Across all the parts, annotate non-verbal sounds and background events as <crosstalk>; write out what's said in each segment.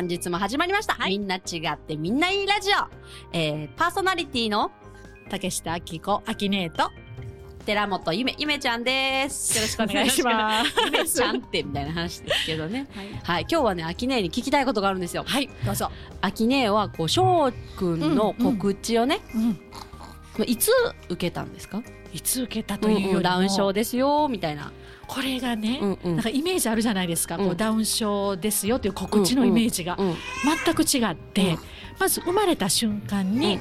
本日も始まりました。みんな違ってみんないいラジオ。えー、パーソナリティの竹下明子、秋姉と、寺本ゆめ、ゆめちゃんです。よろしくお願いします。ゆめちゃんってみたいな話ですけどね。<laughs> はい、今日はね、秋姉に聞きたいことがあるんですよ。はい、どうぞ。秋姉は、こう、翔くんの告知をね、うん、いつ受けたんですか？いつ受けたというよりも、ダウン症ですよ、みたいな。これがね、うんうん。なんかイメージあるじゃないですか、うん。こうダウン症ですよという告知のイメージがうん全く違って、うん。まず生まれた瞬間にうん。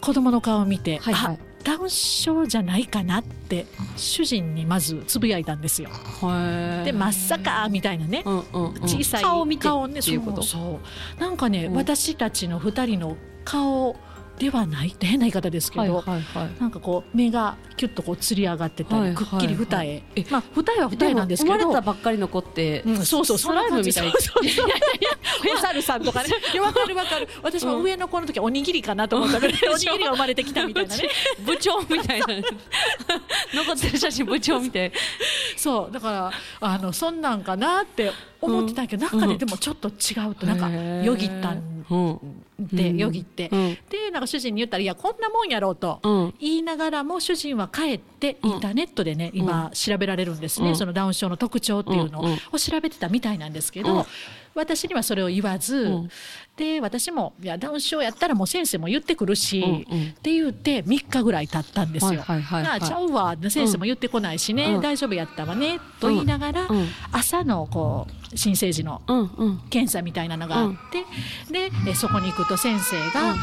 子供の顔を見て、はいはい。あダウン症じゃないかなって主人にまずつぶやいたんですよ。でまさかみたいなね、うんうんうん。小さい顔を見て顔ねっていうこと。そうそう。なんかね、うん。私たちの二人の顔ではないって変な言い方ですけど、はいはいはい。なんかこう目がキュッとこうつり上がってたり、はいくっきり二重、はいえまあ二重は二重なんですけど。生まれたばっかりの子って、うん、そうそうスライムみたいそうそう。<laughs> そうお猿さんとかね。<laughs> わかるわかる。私も上の子の時おにぎりかなと思ったけど、<laughs> おにぎりが生まれてきたみたいなね。部長みたいな残ってる写真部長みたいそうだからあのそんなんかなって思ってたけど、なん。かね、うんでもちょっと違うとなんかよぎったんうんで、うん。よぎって、うん。でなん。か主人に言ったら「いやこん。なもん。やろ」うと。言いながらも主人は帰ってインターネットでね、今調べられるん。ですね、そのダウン症の特徴っていうのを,、調べてたみたいなん。ですけど、私にはそれを言わず、うん。で私も「いやダウン症やったらもう先生も言ってくるし」うんうん。って言って3日ぐらい経ったんですよ。はいはいはいはい。あちゃうわ先生も言ってこないしね、うん。大丈夫やったわねと言いながら、うん。朝のこう新生児のうんうん。検査みたいなのがあって、でえそこに行くと先生が、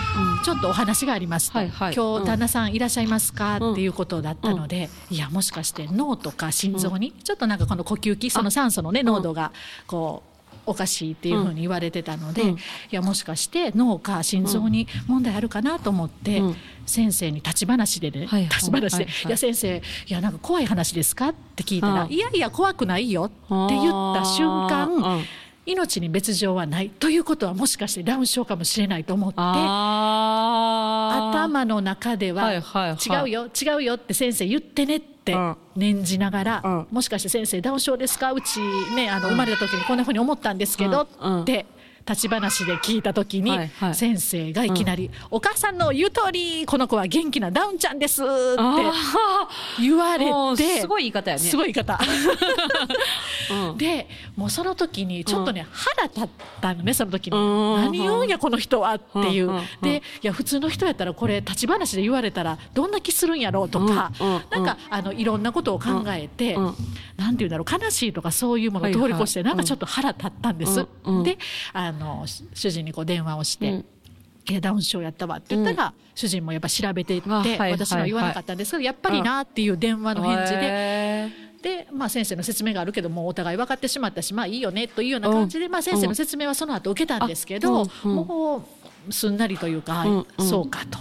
ちょっとお話がありますと、はいはい今うん日旦那さんいらっしゃいますか、うん。っていうことだったので、いやもしかして脳とか心臓に、ちょっとなんかこの呼吸器その酸素のね濃度がこうおかしいっていうふうに言われてたので、うん。いやもしかして脳か心臓に問題あるかなと思って、うん。先生に立ち話でね、はいはい立ち話で、はいはい。いや先生いやなんか怖い話ですか?」って聞いたら「うん。いやいや怖くないよ」って言った瞬間、うん。命に別状はないということはもしかしてダウン症かもしれないと思って頭の中では違うよ違うよって先生言ってねってうん。念じながら、うんもしかして先生ダウン症ですか？うちねあの生まれた時にこんなふうに思ったんですけどって立ち話で聞いた時に、先生がいきなり、お母さんの言う通りこの子は元気なダウンちゃんです」ってあ言われてすごい言い方やね。すごい言い方。<laughs> うん。でもうその時にちょっとね、腹立ったのねその時に、うん何言うんやこの人はっていう、でいや普通の人やったらこれ立ち話で言われたらどんな気するんやろうとか、うなんかあのいろんなことを考えて、うなんていうんだろう悲しいとかそういうものを通り越して、はなんかちょっと腹立ったんです、であのし主人にこう電話をして。うんダウン症やったわって言ったら、主人もやっぱ調べていって、あはいはい私は言わなかったんですけど、やっぱりなっていう電話の返事で、へで、まあ、先生の説明があるけどもうお互い分かってしまったしまあいいよねというような感じで、まあ、先生の説明はその後受けたんですけど、もうすんなりというか、うんうん。そうかと。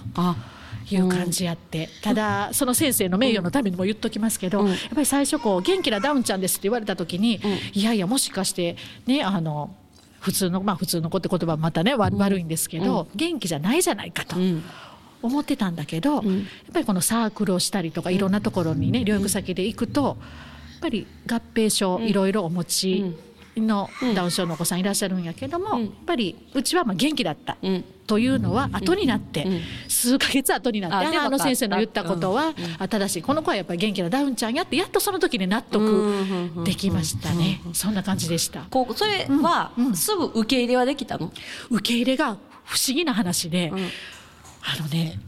いう感じやって、ただその先生の名誉のためにも言っときますけど、うん。やっぱり最初こう元気なダウンちゃんですって言われた時に、うん。いやいやもしかしてねあの普通のまあ普通の子って言葉はまたねわ悪いんですけど、元気じゃないじゃないかと。うん。思ってたんだけど、うん。やっぱりこのサークルをしたりとかいろんなところにね療育先で行くとやっぱり合併症いろいろお持ちのうん。ダウン症のお子さんいらっしゃるんやけども、うん。やっぱりうちはまあ元気だった。うん。というのは後になって、うん。数ヶ月後になって、あの先生の言ったことは、正しいこの子はやっぱり元気なダウンちゃんやってやっとその時に納得できましたね、そんな感じでした。こうそれはすぐ受け入れはできたの？受け入れが不思議な話で、ん。あのね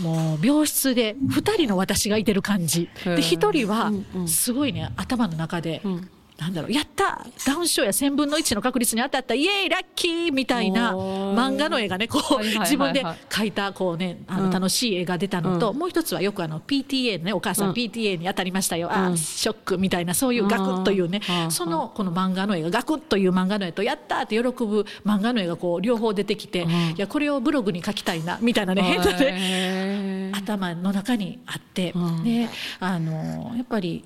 もう病室で2人の私がいてる感じ。で1人はすごいね頭の中で、うんなんだろうやったダウン症や1000分の1の確率に当たったイエーイラッキーみたいな漫画の絵がねこうはいはい自分で描いたこうねあうんの楽しい絵が出たのと、うん。もう一つはよくあの PTA のねお母さうん。ん PTA に当たりましたよ、あうん。ーショックみたいなそういうガクッというねうん。そのこの漫画の絵がガクッという漫画の絵とやったーって喜ぶ漫画の絵がこう両方出てきて、うん。いやこれをブログに書きたいなみたいなね変なね頭の中にあって、うん。であのやっぱり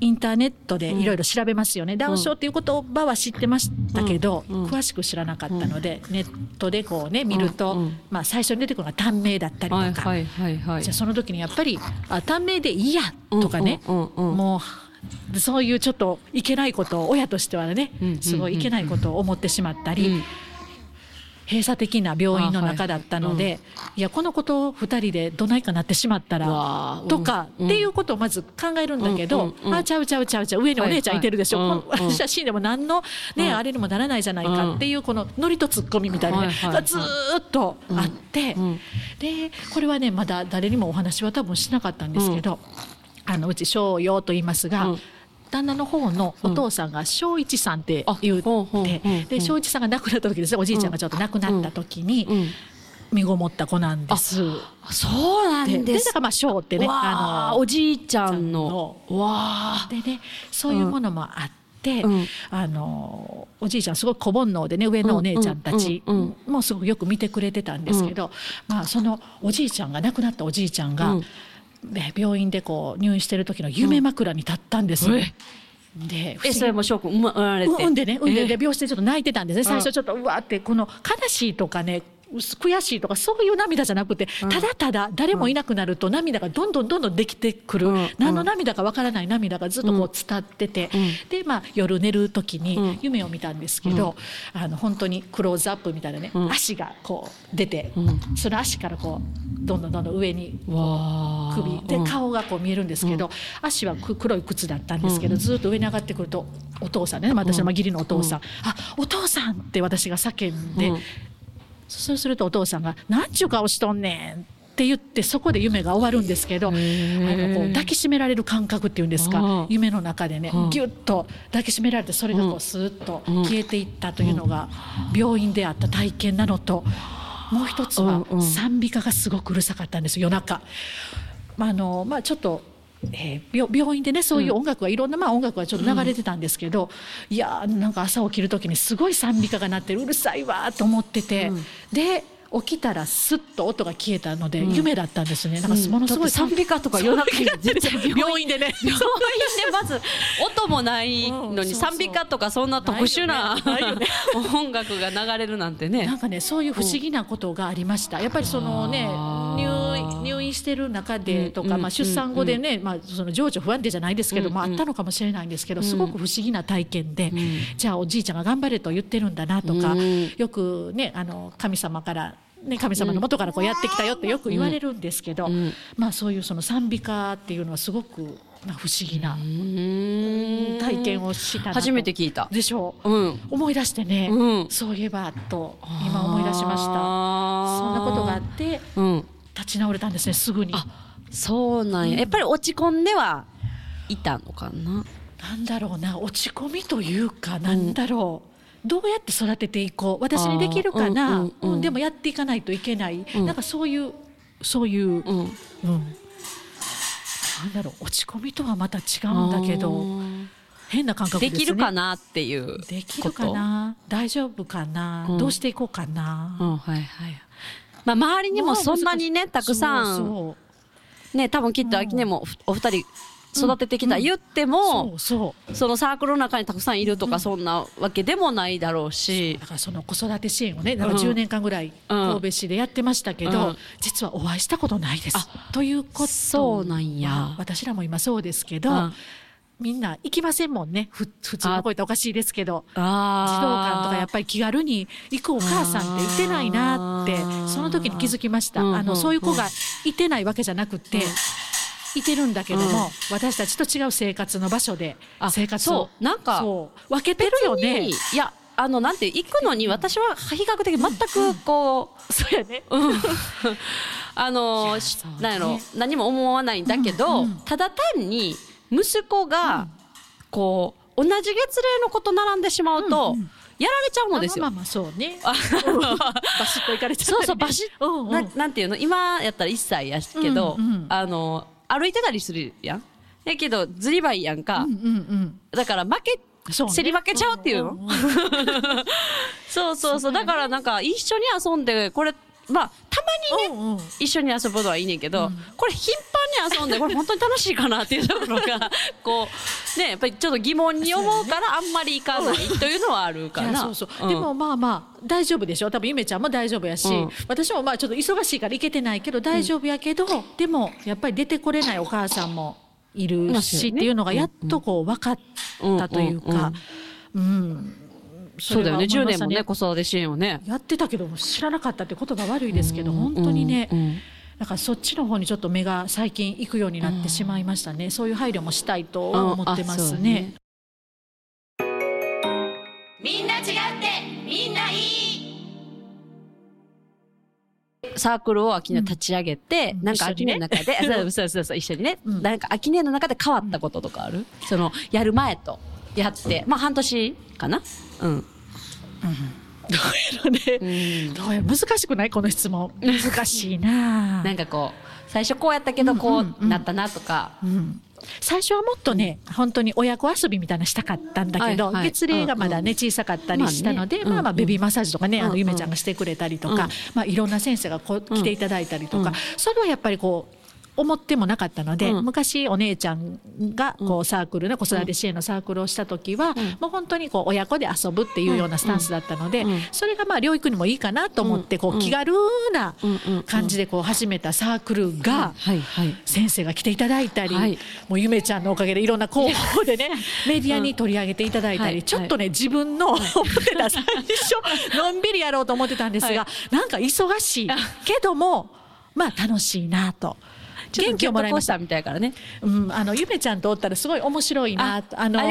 インターネットでいろいろ調べますよね、ダウン症っていう言葉は知ってましたけど、うん。うん。詳しく知らなかったので、ネットでこうね見ると、うん。うんまあ、最初に出てくるのが短命だったりとか、はいはいはい。はいじゃあその時にやっぱりあ短命でいいやとかね、うんうんうん。うんもうそういうちょっといけないことを親としてはねうんうんうんうん。すごいいけないことを思ってしまったり、うん閉鎖的な病院の中だったので、い。やこのことを2人でどないかなってしまったらとか、うん。っていうことをまず考えるんだけど、うんうんうんあちゃうちゃうちゃうちゃう上にお姉ちゃんいてるでしょ、はいはい。このうんうん。私は死んでも何の、ねうんあれにもならないじゃないかっていうこのノリとツッコミみたいなね、はいはい。がずーっとあって、うん。でこれはねまだ誰にもお話は多分しなかったんですけど、あのうち翔陽と言いますが。うん旦那の方のお父さんが正一さんって言うて正一さんが亡くなった時ですねおじいちゃんがちょっと亡くなった時にうん。身ごもった子なんです。そうなでんです。でだからまあ翔ってねわああのおじいちゃんの。わあ。でねそういうものもあって、うん。あのおじいちゃんすごく子煩悩でね上のお姉ちゃんたちもすごくよく見てくれてたんですけど、まあ、そのおじいちゃんが亡くなったおじいちゃんが、うん。ね病院でこう入院してる時の夢枕に立ったんです。よ。で不思議。えそれもショック生まれて。産んでね産んで。えで病室でちょっと泣いてたんですね。最初ちょっとうわーってこの悲しいとかね悔しいとかそういう涙じゃなくてただただ誰もいなくなると涙がどんどんどんどんできてくる、うん。何の涙かわからない涙がずっとこう伝ってて、うん。でまあ夜寝る時うん。に夢を見たんですけど、あの本当にクローズアップみたいなね、うん。足がこう出て、うん。その足からこうどんどんどんどん上に首でうん。顔がこう見えるんですけど、足はく黒い靴だったんですけど、ずっと上に上がってくるとお父さんね私のまあ義理のお父さん「あお父さん!」って私が叫んで、うんそうするとお父さんが「なんちゅう顔しとんねん」って言ってそこで夢が終わるんですけどあのーこう抱きしめられる感覚っていうんですかうん夢の中でねうんギュッと抱きしめられてそれがこうスーッと消えていったというのが病院であった体験なのともう一つは賛美歌がすごくうるさかったんです夜中。まああのまあ、ちょっと、えー病病院でねそういう音楽がいろんな、まあ、音楽がちょっと流れてたんですけど、いやーなんか朝起きる時にすごい賛美歌が鳴ってるうるさいわーと思ってて、うん。で起きたらスッと音が消えたので、夢だったんですね。なんかうんものすごい。賛美歌とか夜中に絶 <laughs> 対病院でね。病院で <laughs> まず音もないのに賛美歌とかそんな特殊なね。<laughs> 音楽が流れるなんてね。なんかねそういう不思議なことがありました。やっぱりそのねあ入ー院してる中でとか、うんまあ出産後でね、まあその情緒不安定じゃないですけど、うんまああったのかもしれないんですけど、すごく不思議な体験で、ん。じゃあおじいちゃんが頑張れと言ってるんだなとか、うん。よくねあの神様から。ね、神様の元からこうやってきたよってよく言われるんですけど、うん。まあそういうその賛美歌っていうのはすごくまあ不思議な体験をした初めて聞いた。でしょ？う、うん。思い出してね、うん。そういえばと今思い出しました。そんなことがあってうん立ち直れたんですねすぐに。あそうなんや。やっぱり落ち込んではいたのかな？なんだろうな落ち込みというかなんだろう、どうやって育てていこう？私にできるかな、うんうんうん。うんでもやっていかないといけない、うん。なんかそういうそういう、うん。うん。なんだろう落ち込みとはまた違うんだけどあ変な感覚ーですね。できるかなっていうできるかな？大丈夫かな、うん。どうしていこうかな、うんはいはいまあ周りにもそんなにねたくさん。ね多分きっと秋音もお二人育ててきた言ってもそうそう。そのサークルの中にたくさんいるとかそんなわけでもないだろうし。だからその子育て支援をねなん。かうん10年間ぐらい神戸市でやってましたけど、うん。実はお会いしたことないです。ということ。はそうなんや。私らも今そうですけど、うんみんな行きませんもんね。ふ普通の声っておかしいですけど。児童あ館とかやっぱり気軽に行くお母さんっていてないなってその時に気づきました、うんあのそういう子がいてないわけじゃなくて、うん。いてるんだけども、うん。私たちと違う生活の場所であ生活を。そう。なんか分けてるよね。いやあのなんて行くのに私は比較的全くこう、そうやね。うん。あのなんやろ何も思わないんだけど、ただ単に息子がこう同じ月齢の子と並んでしまうと、うんうん。やられちゃうのですよ。まあまあまあそうね。バシッと行かれちゃったりね。そうそうバシッ、うんうん。ななんていうの？今やったら1歳やけど、うんうんあの歩いてたりするやん。やけどずりばいやんか、うんうんだから負けね。競り負けちゃうっていうの、んんん <laughs> そうそうそう。そうだからなんか一緒に遊んでこれまあにねうんうん。一緒に遊ぶのはいいねんけど、うん。これ頻繁に遊んで <laughs> これ本当に楽しいかなっていうところが <laughs> こうねやっぱりちょっと疑問に思うからあんまり行かないというのはあるかな。いやそうそう、んでもまあまあ大丈夫でしょ。多分ゆめちゃんも大丈夫やし、うん。私もまあちょっと忙しいから行けてないけど大丈夫やけど、でもやっぱり出てこれないお母さんもいるしっていうのがやっとこう分かったというか、うんそうだよね。10れは思いました年もね子育て支援をね。やってたけど知らなかったって言葉悪いですけど、本当にね、だからそっちの方にちょっと目が最近行くようになってしまいましたね、そういう配慮もしたいとは思ってますね。みんな違ってみんないい。サークルを秋音立ち上げて、うん。なんか秋音の中で、あそうそうそうそう、一緒にね、うん。なんか秋音の中で変わったこととかある、その、やる前と、やって、まあ半年かな？うん。どうやろね、うん。どうや難しくない？この質問。難しいな。<laughs> なんかこう、最初こうやったけど、こうなったなとか、うん。最初はもっとね本当に親子遊びみたいなのしたかったんだけど、はいはい。月齢がまだね、うん小さかったりしたので、まあね。まあベビーマッサージとかね、あうんうん。のゆめちゃんがしてくれたりとか、うんまあいろんな先生がこう来ていただいたりとか、うん。それはやっぱりこう思ってもなかったので、うん。昔お姉ちゃんがこうサークルね子育て支援のサークルをした時は、もう本当にこう親子で遊ぶっていうようなスタンスだったので、うん。うん。それがまあ療育にもいいかなと思ってこうん。う気軽なうんうんうん感じでこう始めたサークルが。先生が来ていただいたり、はい。もうゆめちゃんのおかげでいろんな広報でねメディアに取り上げていただいたり、はい。ちょっとね自分の思ってた最初のんびりやろうと思ってたんですが、はなんか忙しいけどもまあ楽しいなと。元気をもらいました。みたいからね。うん、あのゆめちゃんとおったらすごい面白いなとあの <laughs>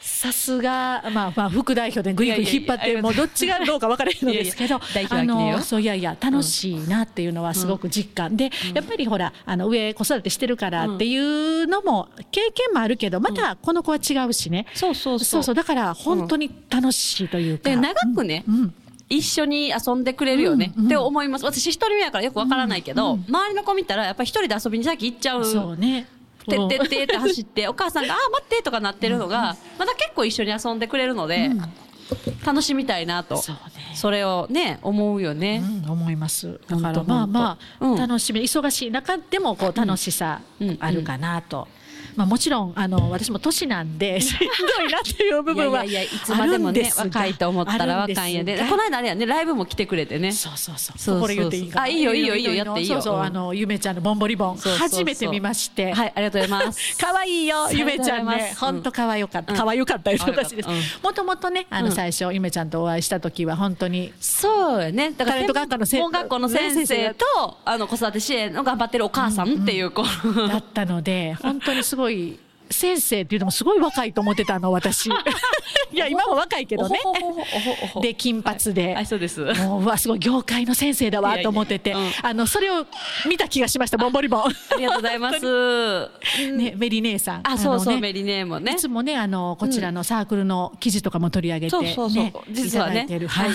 さすが、まあ、まあ副代表でぐいぐい引っ張ってもうどっちがどうか分からへんのですけど <laughs> あのそういやいや楽しいなっていうのはすごく実感。で、やっぱりほらあの上子育てしてるからっていうのも経験もあるけどまたこの子は違うしね、そうそうそう。そうだから本当に楽しいというか、で、長くね、うん一緒に遊んでくれるよね、って思います。私一人目やからよくわからないけど、周りの子見たらやっぱり一人で遊びに先行っちゃう。そうねてってってって走って、<laughs> お母さんが、あー、待ってとかなってるのが、まだ結構一緒に遊んでくれるので、楽しみたいなと。それをね、思うよね。うん、思います。だからまあまあ、楽しみ忙しい中でもこう楽しさうんあるかなと。まあもちろんあの私も年なんで <laughs> しんどいなっていう部分はいやいつまでもね若いと思ったら若いんやで。この間あれやねライブも来てくれてね。そうそうそう。そうそうそう。これ言っていいかなあいいよいいよいいよやっていいよ。そうそう、うんあのゆめちゃんのボンボリボン初めて見まして。はいありがとうございます。<laughs> 可愛いよゆめちゃんね。本当可愛かった。うん。可愛かったです可愛かった私です。うん。もともとねあのうん。最初ゆめちゃんとお会いした時は本当にそうやね。だから専門学校の先生とあの子育て支援の頑張ってるお母さんっていう子、だったので本当にすごい先生っていうのもすごい若いと思ってたの私。<laughs> いや今も若いけどね。で金髪で、はい。そうです。もううわすごい業界の先生だわと思ってて。あのそれを見た気がしましたボンボリボン。ありがとうございます。<laughs> ね、メリ姉さん。あそうそう、のねメリネーもね。いつもねあのこちらのサークルの記事とかも取り上げて、そうそうそう、ね、実はいねはい。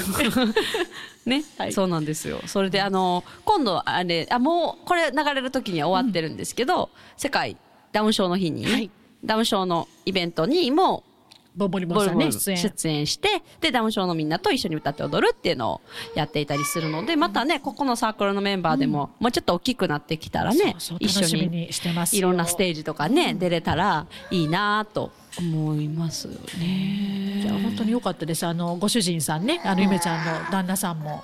<laughs> ね、はい。そうなんですよ。それであの今度あれあもうこれ流れる時には終わってるんですけど、世界ダウン症の日にね、はい。ダウン症のイベントにもボンボリボさんね出演。出演してでダウン症のみんなと一緒に歌って踊るっていうのをやっていたりするのでまたねここのサークルのメンバーでも、もうちょっと大きくなってきたらね一緒にいろんなステージとかね、出れたらいいなと思いますよね。じゃあ本当に良かったです。あのご主人さんねあのゆめちゃんの旦那さんも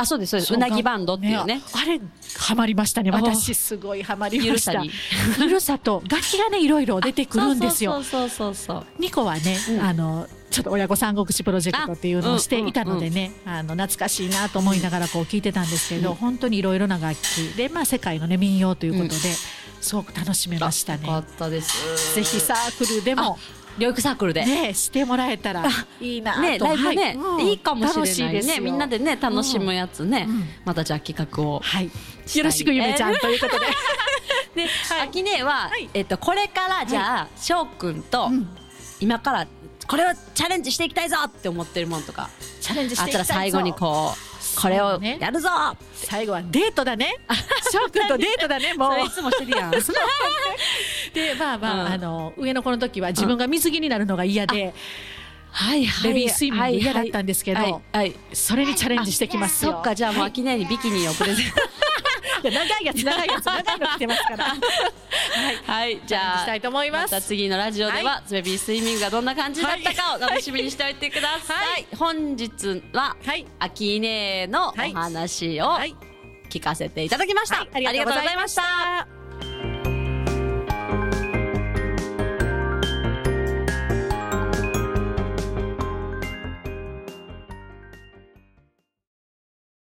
あそうですそうです。うなぎバンドっていうね。あれハマりましたねあ私すごいハマりました。ゆるさと楽器がねいろいろ出てくるんですよ。そうそうそうそうそうニコはね、うん。あのちょっと親子三国志プロジェクトっていうのをしていたのでね、あの懐かしいなと思いながらこう聞いてたんですけど、本当にいろいろな楽器。で、まあ、世界の、ね、民謡ということで、すごく楽しめましたね。よかったです。ぜひサークルでも療育サークルで。ねしてもらえたらいいなと、ね、ライブね、はいうん。いいかもしれないね。みんなでね、楽しむやつね。うん。またじゃあ企画を。はい、よろしくゆめちゃんということで、で、<laughs> はい。あきねは、はい。えっと、これからじゃあ、翔くんと、うん。今から、これをチャレンジしていきたいぞって思ってるもんとか、チャレンジしあていきたいぞ。ったら最後にこう、これをやるぞ最後はデートだね翔くんとデートだねもそうれいつもしてるやん。<laughs> でまあまあ,、うんあの上の子の時は自分が水着になるのが嫌で、はいはい。ベビースイミング嫌だったんですけどはいはい。それにチャレンジしてきますよそっか、じゃあもう、あきねにビキニをプレゼント。長いやつ長いやつ長いの来てますから。はい。はい、じゃあ、したいと思います。た次のラジオでは、ベビースイミングがどんな感じだったかを楽しみにしておいてください。本日は、はい。アキネのお話をはい。聞かせていただきました。はい。ありがとうございました